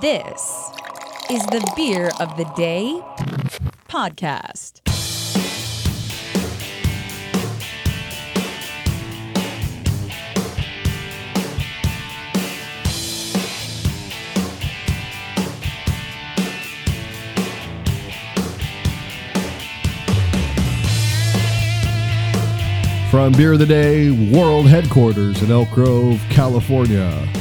This is the Beer of the Day podcast. From Beer of the Day World Headquarters in Elk Grove, California.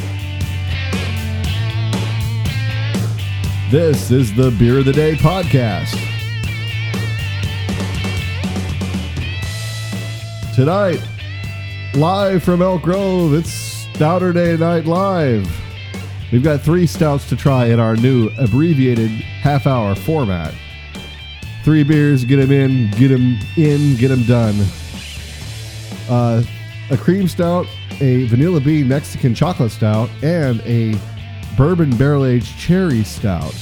This is the Beer of the Day podcast. Tonight, live from Elk Grove, it's Stouter Day Night Live. We've got three stouts to try in our new abbreviated half hour format. Three beers, get them in, get them in, get them done uh, a cream stout, a vanilla bean Mexican chocolate stout, and a bourbon barrel aged cherry stout.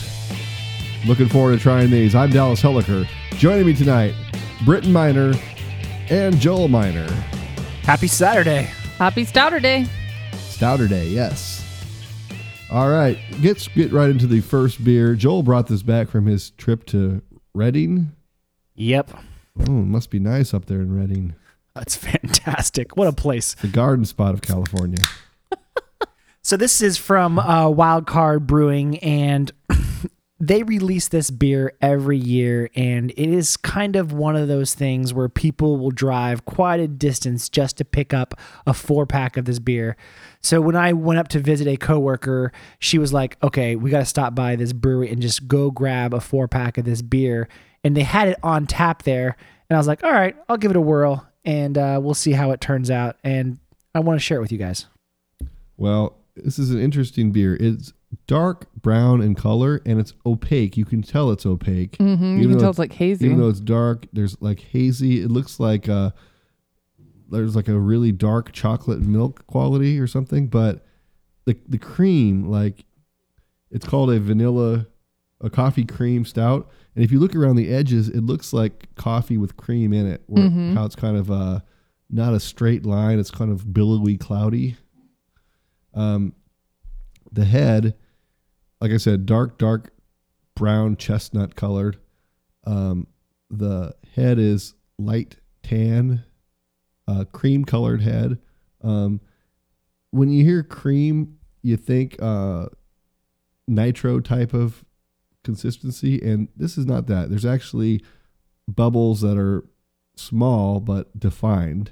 Looking forward to trying these. I'm Dallas Helliker. Joining me tonight, Britton Miner and Joel Miner. Happy Saturday. Happy Stouter Day. Stouter Day, yes. All right, let's get right into the first beer. Joel brought this back from his trip to Redding. Yep. Oh, it must be nice up there in Redding, That's fantastic. What a place. the garden spot of California. So this is from uh, Wild Card Brewing, and they release this beer every year, and it is kind of one of those things where people will drive quite a distance just to pick up a four pack of this beer. So when I went up to visit a coworker, she was like, "Okay, we got to stop by this brewery and just go grab a four pack of this beer." And they had it on tap there, and I was like, "All right, I'll give it a whirl, and uh, we'll see how it turns out." And I want to share it with you guys. Well, this is an interesting beer. It's dark brown in color and it's opaque. You can tell it's opaque. Mm-hmm. You Even can tell it's like hazy. Even though it's dark, there's like hazy. It looks like uh there's like a really dark chocolate milk quality or something, but the the cream like it's called a vanilla a coffee cream stout. And if you look around the edges, it looks like coffee with cream in it. Where Mhm. how it's kind of uh not a straight line, it's kind of billowy cloudy. Um the head, like I said, dark, dark brown chestnut colored. Um, the head is light tan, uh, cream colored head. Um, when you hear cream, you think uh, nitro type of consistency, and this is not that. There's actually bubbles that are small but defined,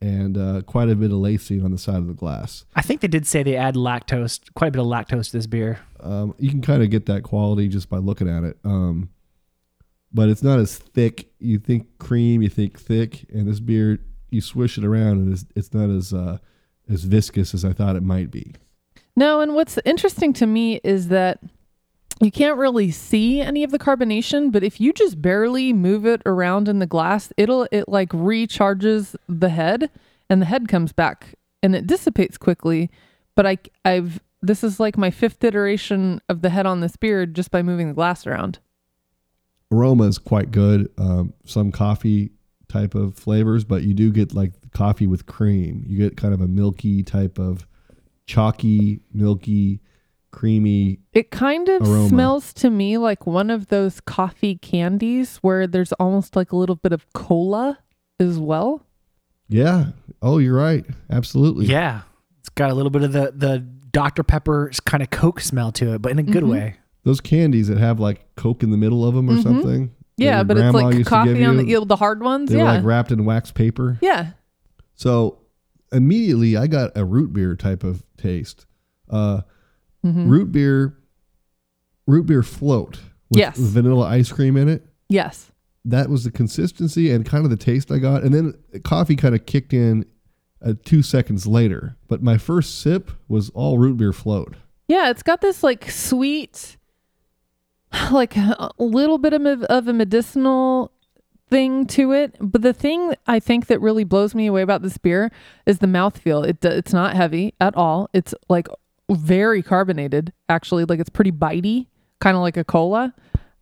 and uh, quite a bit of lacing on the side of the glass. I think they did say they add lactose, quite a bit of lactose to this beer. Um, you can kind of get that quality just by looking at it. Um, but it's not as thick. You think cream, you think thick, and this beer, you swish it around, and it's, it's not as uh, as viscous as I thought it might be. no, and what's interesting to me is that you can't really see any of the carbonation, but if you just barely move it around in the glass, it'll it like recharges the head and the head comes back and it dissipates quickly. But I I've this is like my fifth iteration of the head on this beard just by moving the glass around. Aroma is quite good. Um, some coffee type of flavors, but you do get like coffee with cream. You get kind of a milky type of chalky, milky, creamy. It kind of Aroma. smells to me like one of those coffee candies where there's almost like a little bit of cola as well. Yeah. Oh, you're right. Absolutely. Yeah, it's got a little bit of the the Dr Pepper kind of Coke smell to it, but in a good Mhm. way. Those candies that have like Coke in the middle of them or Mhm. something. Yeah, but it's like used to coffee on the, you. you know, the hard ones. They were Yeah. like wrapped in wax paper. yeah. So immediately I got a root beer type of taste. Uh, Mhm. Root beer, root beer float with Yes. vanilla ice cream in it. Yes. That was the consistency and kind of the taste I got. And then coffee kind of kicked in uh, two seconds later. But my first sip was all root beer float. Yeah, it's got this like sweet, like a little bit of, a- of a medicinal thing to it. But the thing I think that really blows me away about this beer is the mouthfeel. It it's not heavy at all. It's like very carbonated, actually. Like it's pretty bitey, kind of like a cola.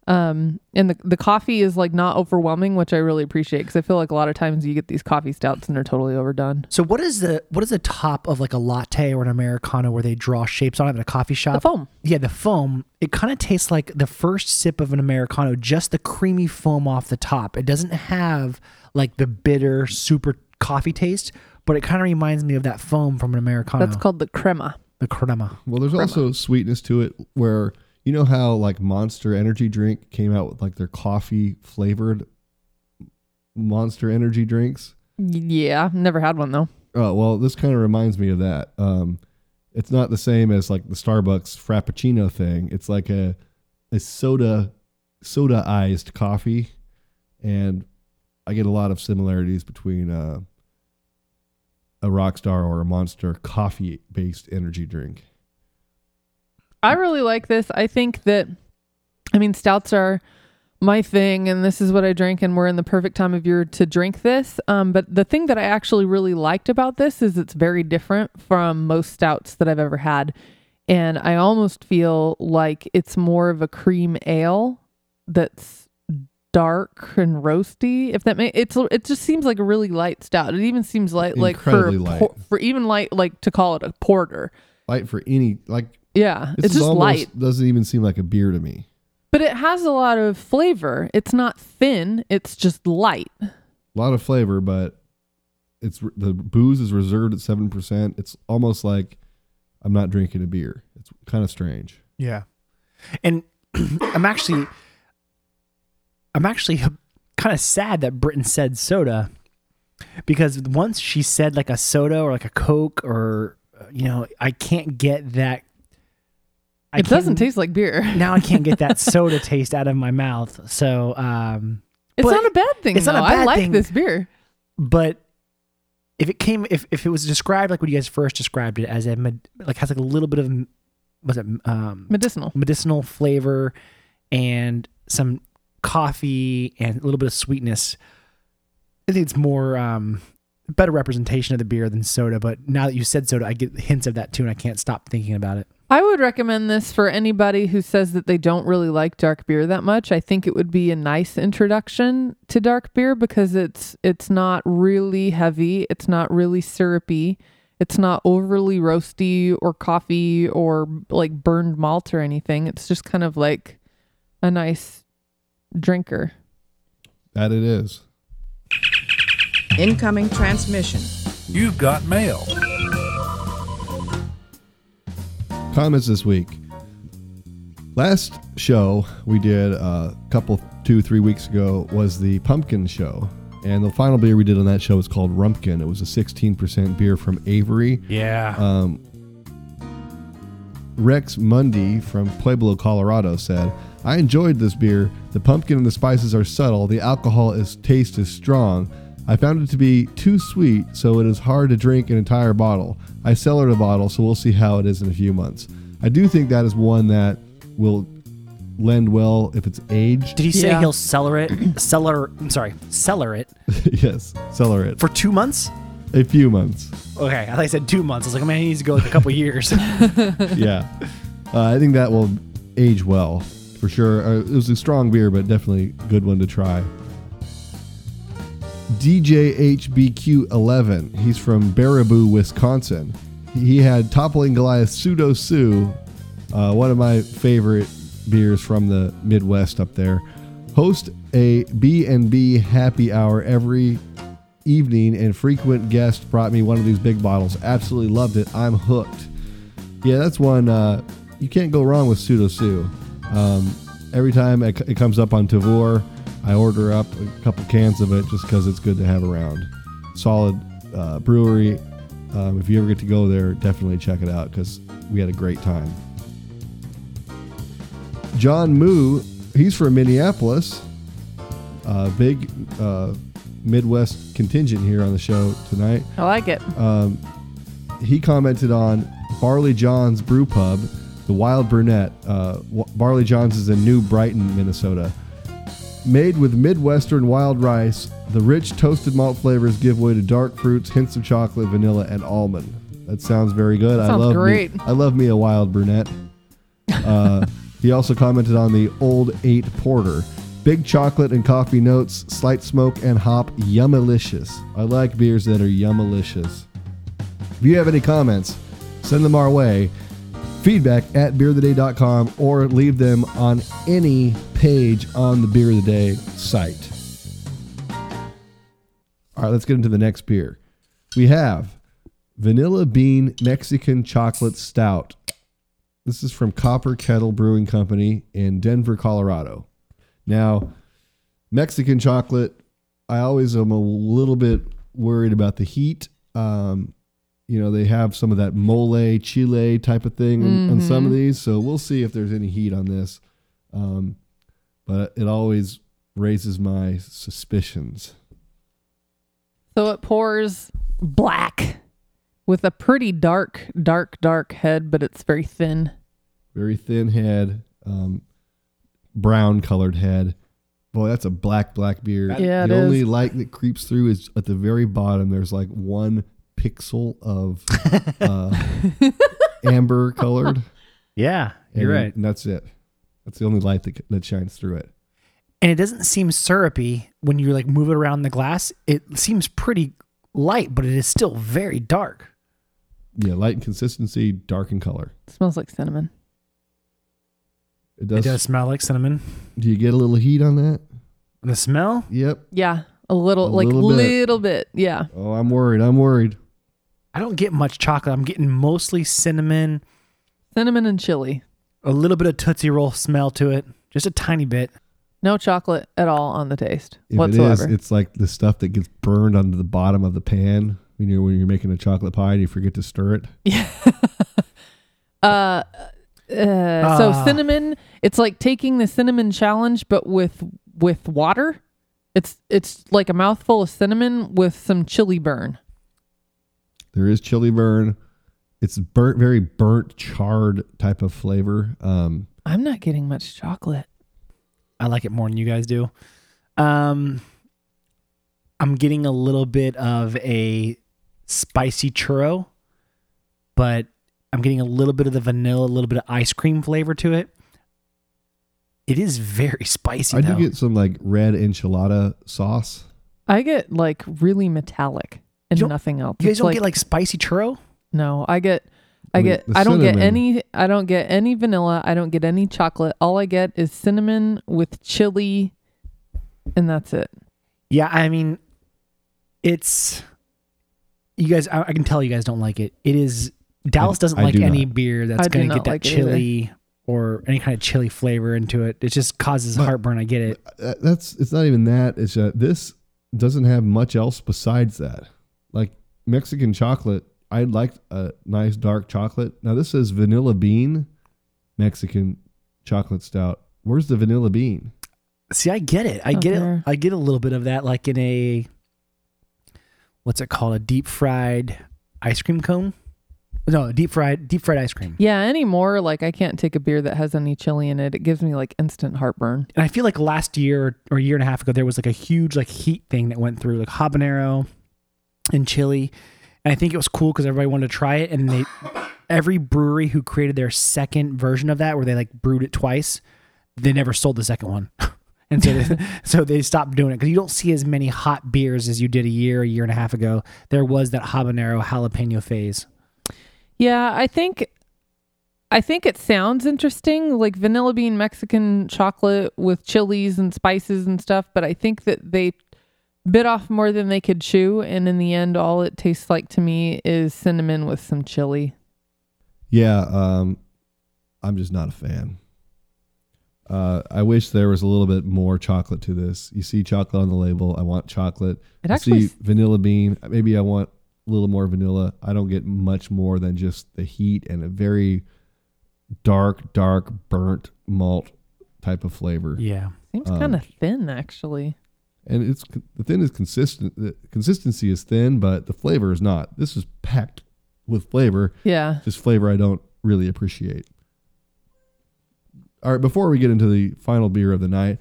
Um, and the the coffee is like not overwhelming, which I really appreciate because I feel like a lot of times you get these coffee stouts and they're totally overdone. So what is the what is the top of like a latte or an americano where they draw shapes on it in a coffee shop? The foam. Yeah, the foam. It kind of tastes like the first sip of an americano, just the creamy foam off the top. It doesn't have like the bitter super coffee taste, but it kind of reminds me of that foam from an americano. That's called the crema. The crema. Well, there's also sweetness to it where you know how like Monster Energy drink came out with like their coffee flavored Monster Energy drinks. Yeah, never had one though. Oh well, this kind of reminds me of that. Um, it's not the same as like the Starbucks Frappuccino thing. It's like a a soda sodaized coffee, and I get a lot of similarities between uh, a Rockstar or a Monster coffee based energy drink. I really like this. I think that, I mean, stouts are my thing, and this is what I drink, and we're in the perfect time of year to drink this. Um, but the thing that I actually really liked about this is it's very different from most stouts that I've ever had. And I almost feel like it's more of a cream ale that's dark and roasty. If that may, it's it just seems like a really light stout. It even seems like like for Incredibly light. por- for even light like to call it a porter. Light for any like Yeah, this it's is just almost, light. Doesn't even seem like a beer to me. But it has a lot of flavor. It's not thin, it's just light. A lot of flavor, but it's the booze is reserved at seven percent. It's almost like I'm not drinking a beer. It's kind of strange. Yeah. And I'm actually I'm actually kind of sad that Britton said soda because once she said like a soda or like a Coke or you know, I can't get that I it doesn't taste like beer. now I can't get that soda taste out of my mouth. So um It's not a bad thing. it's not a though. I like thing. this beer. but if it came if, if it was described like what you guys first described it as a med- like has like a little bit of was it um Medicinal. medicinal flavor and some coffee and a little bit of sweetness. I think it's more um, better representation of the beer than soda. But now that you said soda, I get hints of that too, and I can't stop thinking about it. I would recommend this for anybody who says that they don't really like dark beer that much. I think it would be a nice introduction to dark beer because it's it's not really heavy, it's not really syrupy, it's not overly roasty or coffee or like burned malt or anything. It's just kind of like a nice drinker. That it is. Incoming transmission. You've got mail. Comments this week. Last show we did a couple, two, three weeks ago was the pumpkin show. And the final beer we did on that show was called Rumpkin. It was a 16% beer from Avery. Yeah. Um, Rex Mundy from Pueblo, Colorado said, I enjoyed this beer. The pumpkin and the spices are subtle. The alcohol is taste is strong. I found it to be too sweet, so it is hard to drink an entire bottle. I cellared a bottle, so we'll see how it is in a few months. I do think that is one that will lend well if it's aged. Did he say Yeah. he'll cellar it? cellar. I'm sorry, cellar it yes, cellar it. for two months. A few months. Okay, I thought he said two months. I was like, man, he needs to go like a couple years. yeah. Uh, I think that will age well for sure. Uh, it was a strong beer, but definitely a good one to try. DJHBQ11. He's from Baraboo, Wisconsin. He had Toppling Goliath Pseudo Sue, uh, one of my favorite beers from the Midwest up there. Host a B&B happy hour every evening, and frequent guest brought me one of these big bottles. Absolutely loved it. I'm hooked. Yeah, that's one. Uh, you can't go wrong with Pseudo Sue. Um, every time it, it comes up on Tavour, I order up a couple cans of it just because it's good to have around. Solid uh, brewery. Um, if you ever get to go there, definitely check it out because we had a great time. John Moo, he's from Minneapolis. Uh, big uh, Midwest contingent here on the show tonight I like it. um, he commented on Barley John's Brew Pub, the Wild Brunette. Uh, Barley John's is in New Brighton, Minnesota. Made with Midwestern wild rice, the rich toasted malt flavors give way to dark fruits, hints of chocolate, vanilla, and almond. That sounds very good. I Sounds love great. Me, I love me a wild brunette. Uh, He also commented on the Old Eight Porter. Big chocolate and coffee notes, slight smoke and hop, yummalicious. I like beers that are yummalicious. If you have any comments, send them our way. Feedback at beeroftheday.com or leave them on any page on the Beer of the Day site. All right, let's get into the next beer. We have Vanilla Bean Mexican Chocolate Stout. This is from Copper Kettle Brewing Company in Denver, Colorado. Now, Mexican chocolate, I always am a little bit worried about the heat. Um, you know, they have some of that mole chile type of thing on, on some of these. So we'll see if there's any heat on this. Um, but it always raises my suspicions. So it pours black with a pretty dark, dark, dark head, but it's very thin. Very thin head, um, brown colored head. Boy, that's a black, black beer. Yeah, the only is. light that creeps through is at the very bottom. There's like one pixel of uh, amber colored. Yeah, you're and- right. And that's it. That's the only light that, that shines through it. And it doesn't seem syrupy when you like move it around the glass. It seems pretty light, but it is still very dark. Yeah, light and consistency, dark in color. It smells like cinnamon. It does. It does smell like cinnamon. Do you get a little heat on that? The smell? Yep. Yeah, a little, A like little bit. little bit. Yeah. Oh, I'm worried. I'm worried. I don't get much chocolate. I'm getting mostly cinnamon, Cinnamon and chili. a little bit of Tootsie Roll smell to it, just a tiny bit. No chocolate at all on the taste If whatsoever. it is, it's like the stuff that gets burned onto the bottom of the pan when you're when you're making a chocolate pie and you forget to stir it. uh, uh, so Ah. cinnamon. It's like taking the cinnamon challenge, but with with water. It's it's like a mouthful of cinnamon with some chili burn. There is chili burn. It's burnt, very burnt, charred type of flavor. Um, I'm not getting much chocolate. I like it more than you guys do. Um, I'm getting a little bit of a spicy churro, but I'm getting a little bit of the vanilla, a little bit of ice cream flavor to it. It is very spicy I though. do get some like red enchilada sauce. I get like really metallic and nothing else. you guys It's don't get like spicy churro? no. I get. I I get. I don't get any. I don't get any vanilla. I don't get any chocolate. All I get is cinnamon with chili, and that's it. Yeah, I mean, it's you guys. I, I can tell you guys don't like it. It is Dallas doesn't I like do any not. beer that's going to get that like chili or any kind of chili flavor into it. It just causes But- heartburn. I get it. Uh, That's it's not even that. It's that this doesn't have much else besides that. Like Mexican chocolate, I like a nice dark chocolate. Now this says vanilla bean Mexican chocolate stout. Where's the vanilla bean? See, I get it. I Not get it. I get a little bit of that, like in a what's it called? A deep fried ice cream cone. No, deep fried deep fried ice cream. Yeah, anymore, like I can't take a beer that has any chili in it. It gives me like instant heartburn. And I feel like last year or a year and a half ago, there was like a huge like heat thing that went through, like habanero and chili. And I think it was cool because everybody wanted to try it. And they, every brewery who created their second version of that, where they like brewed it twice, they never sold the second one. and so they, so they stopped doing it because you don't see as many hot beers as you did a year, a year and a half ago. There was that habanero jalapeno phase. Yeah, I think I think it sounds interesting, like vanilla bean Mexican chocolate with chilies and spices and stuff, but I think that they bit off more than they could chew and in the end all it tastes like to me is cinnamon with some chili. Yeah, um, I'm just not a fan. Uh, I wish there was a little bit more chocolate to this. You see chocolate on the label. I want chocolate. It I actually see vanilla bean. Maybe I want a little more vanilla. I don't get much more than just the heat and a very dark, dark, burnt malt type of flavor. Yeah. seems um, kind of thin actually. And it's the thin is consistent. The consistency is thin, but the flavor is not. This is packed with flavor. Yeah. just flavor I don't really appreciate. All right, before we get into the final beer of the night,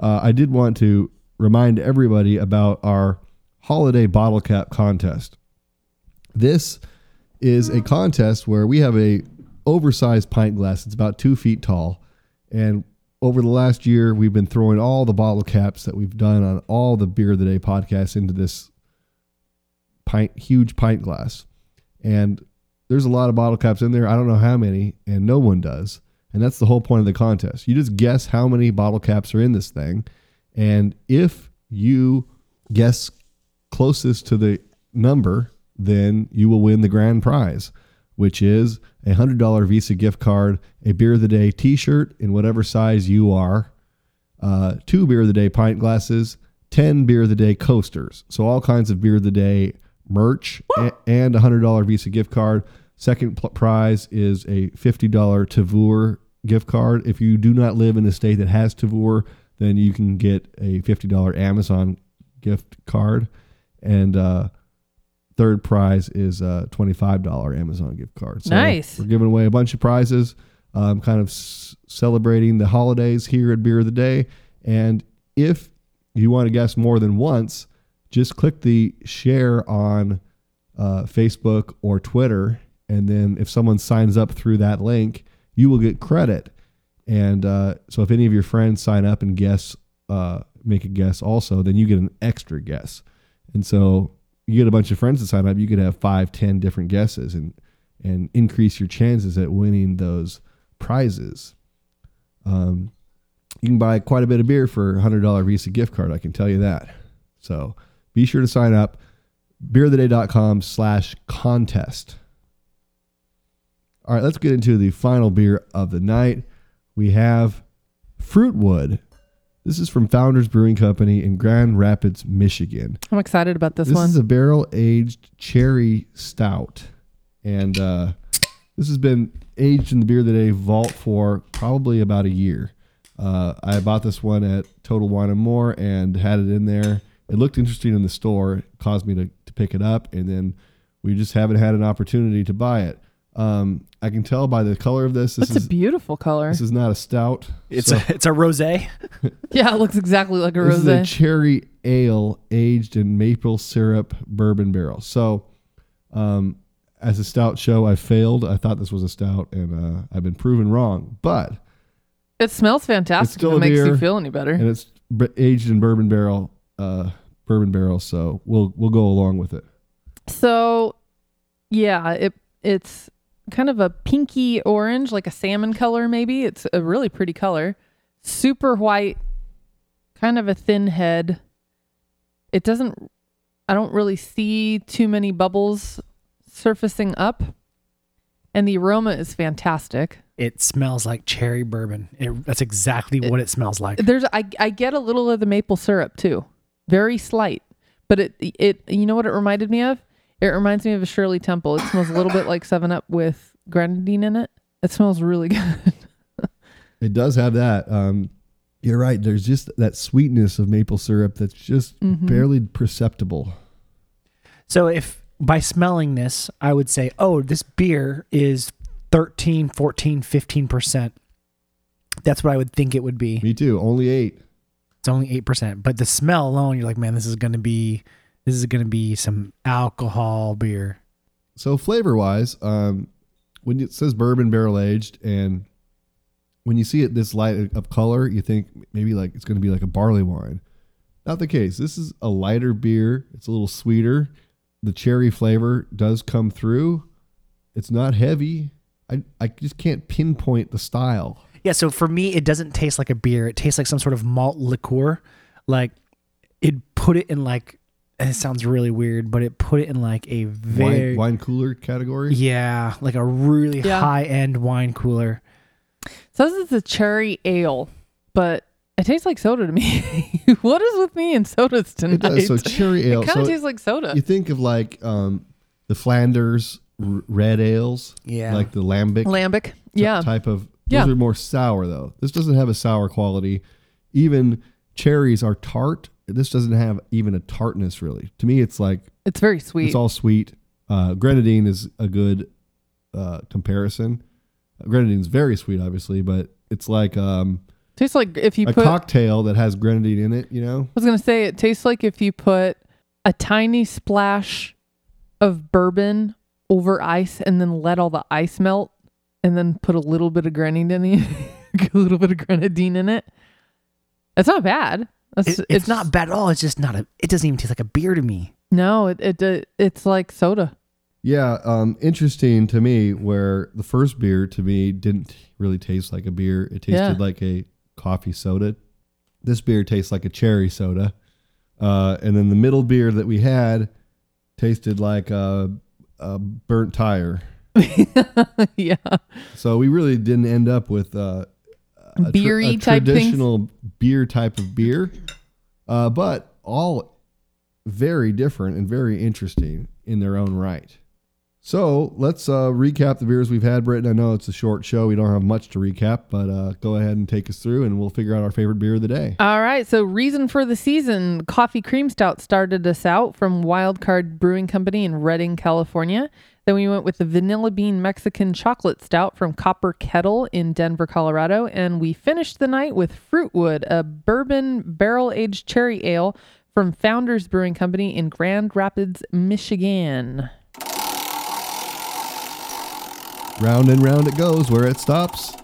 uh, I did want to remind everybody about our holiday bottle cap contest. This is a contest where we have a oversized pint glass. It's about two feet tall, And over the last year, we've been throwing all the bottle caps that we've done on all the Beer of the Day podcasts into this pint, huge pint glass. And there's a lot of bottle caps in there. I don't know how many, and no one does. And that's the whole point of the contest. You just guess how many bottle caps are in this thing. And if you guess closest to the number, then you will win the grand prize, which is a $100 Visa gift card, a Beer of the Day t shirt in whatever size you are, uh, two Beer of the Day pint glasses, 10 Beer of the Day coasters. So, all kinds of Beer of the Day merch and a $100 Visa gift card. Second pl- prize is a $50 Tavour gift card. If you do not live in a state that has Tavour, then you can get a $50 Amazon gift card. And uh, third prize is a $25 Amazon gift card. So Nice. We're giving away a bunch of prizes, um, kind of s- celebrating the holidays here at Beer of the Day. And if you want to guess more than once, just click the share on uh, Facebook or Twitter. And then if someone signs up through that link, you will get credit. And uh, so if any of your friends sign up and guess, uh, make a guess also, then you get an extra guess. And so you get a bunch of friends to sign up, you could have five, ten different guesses and and increase your chances at winning those prizes. Um, you can buy quite a bit of beer for a hundred dollar Visa gift card. I can tell you that. So be sure to sign up. Beeroftheday.com slash contest. All right, let's get into the final beer of the night. We have Fruitwood. This is from Founders Brewing Company in Grand Rapids, Michigan. I'm excited about this, This one. This is a barrel aged cherry stout. And uh, this has been aged in the Beer of the Day vault for probably about a year. Uh, I bought this one at Total Wine and More and had it in there. It looked interesting in the store, it caused me to, to pick it up, and then we just haven't had an opportunity to buy it. Um, I can tell by the color of this. This That's is a beautiful color. this is not a stout. It's So- a it's a rosé. yeah, it looks exactly like a this is a rosé. cherry ale aged in maple syrup bourbon barrel. So, um, as a stout show, I failed. I thought this was a stout, and uh, I've been proven wrong. But It smells fantastic. still If a it makes beer, you feel any better. and it's b- aged in bourbon barrel, uh, bourbon barrel. So we'll we'll go along with it. So, yeah, it it's kind of a pinky orange, like a salmon color. Maybe it's a really pretty color. Super white, kind of a thin head. It doesn't. I don't really see too many bubbles surfacing up, and the aroma is fantastic. It smells like cherry bourbon. It, that's exactly what it smells like. There's I I get a little of the maple syrup too, very slight, but it it you know what it reminded me of? It reminds me of a Shirley Temple. It smells a little bit like Seven Up with grenadine in it. It smells really good. It does have that. Um, you're right. There's just that sweetness of maple syrup that's just Mhm. barely perceptible. So if by smelling this, I would say, "Oh, this beer is 13, 14, 15%." That's what I would think it would be. Me too. Only eight. It's only 8%, but the smell alone, you're like, "Man, this is going to be this is going to be some alcohol beer." So flavor wise, um, when it says bourbon barrel aged, and when you see it this light of color, you think maybe like it's going to be like a barley wine. Not the case. This is a lighter beer. It's a little sweeter. The cherry flavor does come through. It's not heavy. I I just can't pinpoint the style. Yeah, so for me, it doesn't taste like a beer. It tastes like some sort of malt liqueur. Like it put it in like it sounds really weird, but it put it in like a very Wine, wine cooler category. yeah, like a really Yeah. high end wine cooler. says it's a cherry ale, but it tastes like soda to me. what is with me and sodas tonight? It does. So cherry ale. It kind of So tastes like soda. you think of like um, the Flanders r- red ales, Yeah, like the lambic. Lambic. t- Yeah. type of Yeah. those are more sour though this doesn't have a sour quality even cherries are tart this doesn't have even a tartness really to me it's like It's very sweet. it's all sweet uh, grenadine is a good uh, comparison grenadine is very sweet obviously but it's like um, tastes like if you a put cocktail that has grenadine in it you know I was gonna say it tastes like if you put a tiny splash of bourbon over ice and then let all the ice melt and then put a little bit of grenadine in it, a little bit of grenadine in it. It's not bad. It's, It- it's, not bad at all. It's just not a. It doesn't even taste like a beer to me. No, it, it it it's like soda. Yeah, um, interesting to me where the first beer to me didn't really taste like a beer. It tasted Yeah. like a coffee soda. This beer tastes like a cherry soda. Uh, and then the middle beer that we had tasted like a, a burnt tire. yeah. So we really didn't end up with uh, a, tra- Beery a type things? Beer type of beer, uh, but all very different and very interesting in their own right. So let's uh, recap the beers we've had, Britton. I know it's a short show; we don't have much to recap, but uh, go ahead and take us through, and we'll figure out our favorite beer of the day. All right. So, reason for the season coffee cream stout started us out from Wildcard Brewing Company in Redding, California. Then we went with the vanilla bean Mexican chocolate stout from Copper Kettle in Denver, Colorado. And we finished the night with Fruitwood, a bourbon barrel aged cherry ale from Founders Brewing Company in Grand Rapids, Michigan. Round and round it goes. Where it stops,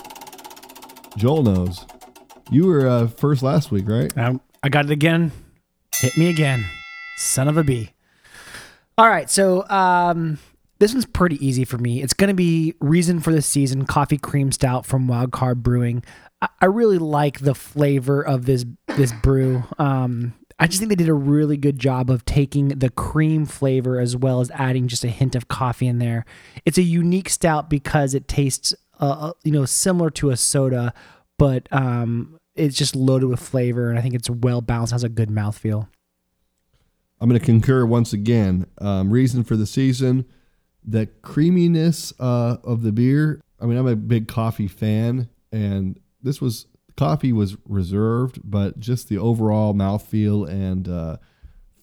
Joel knows. You were uh, first last week, right? I, I got it again. Hit me again. Son of a bee. All right. So um, this one's pretty easy for me. It's going to be Reason for the Season Coffee Cream Stout from Wild Card Brewing. I, I really like the flavor of this this brew. Um, I just think they did a really good job of taking the cream flavor as well as adding just a hint of coffee in there. It's a unique stout because it tastes, uh, you know, similar to a soda, but um, it's just loaded with flavor, and I think it's well balanced. Has a good mouthfeel. I'm going to concur once again. Um, reason for the season, the creaminess uh, of the beer. I mean, I'm a big coffee fan, and this was coffee was reserved, but just the overall mouthfeel and uh,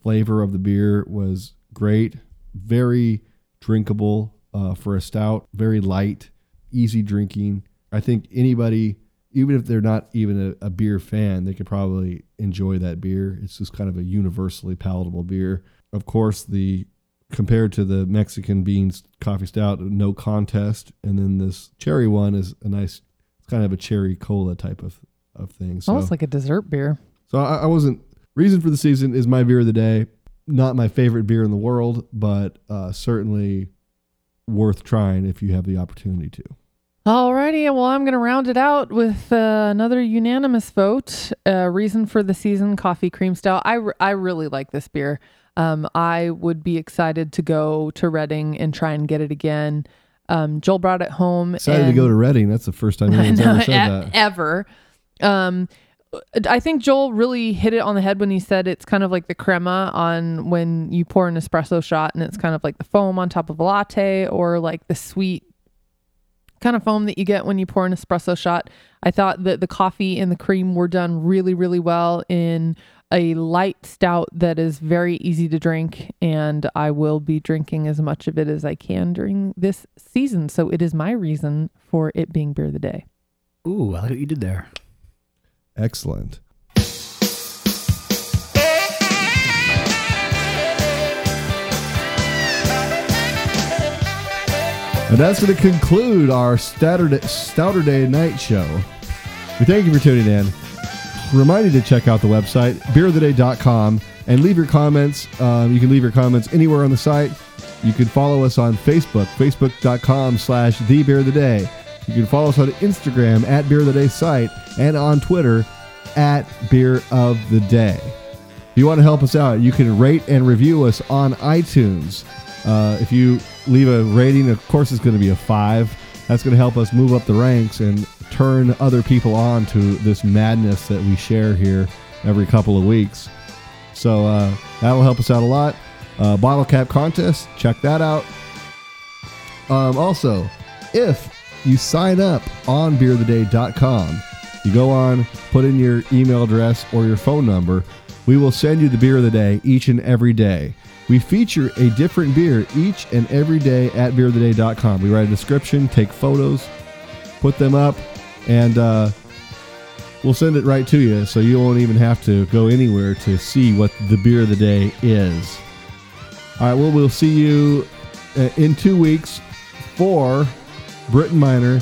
flavor of the beer was great. Very drinkable uh, for a stout. Very light, easy drinking. I think anybody, even if they're not even a, a beer fan, they could probably enjoy that beer. It's just kind of a universally palatable beer. Of course, the compared to the Mexican beans coffee stout, no contest, and then this cherry one is a nice, kind of a cherry cola type of of thing. So, Almost like a dessert beer. so I, I wasn't. Reason for the season is my beer of the day. Not my favorite beer in the world, but uh, certainly worth trying if you have the opportunity to. Alrighty, well, I'm going to round it out with uh, another unanimous vote. Uh, reason for the season coffee cream style. I, I really like this beer. Um, I would be excited to go to Redding and try and get it again. Um, Joel brought it home. Excited to go to Redding. That's the first time anyone's ever said e- that. ever. Um, I think Joel really hit it on the head when he said it's kind of like the crema on when you pour an espresso shot, and it's kind of like the foam on top of a latte, or like the sweet kind of foam that you get when you pour an espresso shot. I thought that the coffee and the cream were done really, really well in a light stout that is very easy to drink, and I will be drinking as much of it as I can during this season. So it is my reason for it being beer of the day. Ooh, I like what you did there. Excellent. And that's going to conclude our Saturday, Stouter Day night show. We thank you for tuning in. Remind you to check out the website, beeroftheday.com, and leave your comments. Um, you can leave your comments anywhere on the site. You can follow us on Facebook, facebook.com slash the beer of the day. You can follow us on Instagram at beer of the day site and on Twitter at beer of the day. If you want to help us out, you can rate and review us on iTunes. Uh, if you leave a rating, of course, it's going to be a five. That's going to help us move up the ranks and turn other people on to this madness that we share here every couple of weeks. So uh, that'll help us out a lot. Uh, bottle cap contest, check that out. Um, also, if you sign up on beeroftheday.com, you go on, put in your email address or your phone number, we will send you the beer of the day each and every day. We feature a different beer each and every day at beeroftheday.com. We write a description, take photos, put them up, and uh, we'll send it right to you so you won't even have to go anywhere to see what the beer of the day is. All right, well, we'll see you uh, in two weeks for Britton Miner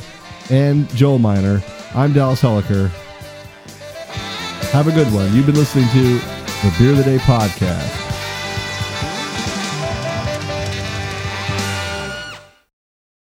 and Joel Miner. I'm Dallas Helliker. Have a good one. You've been listening to the Beer of the Day podcast.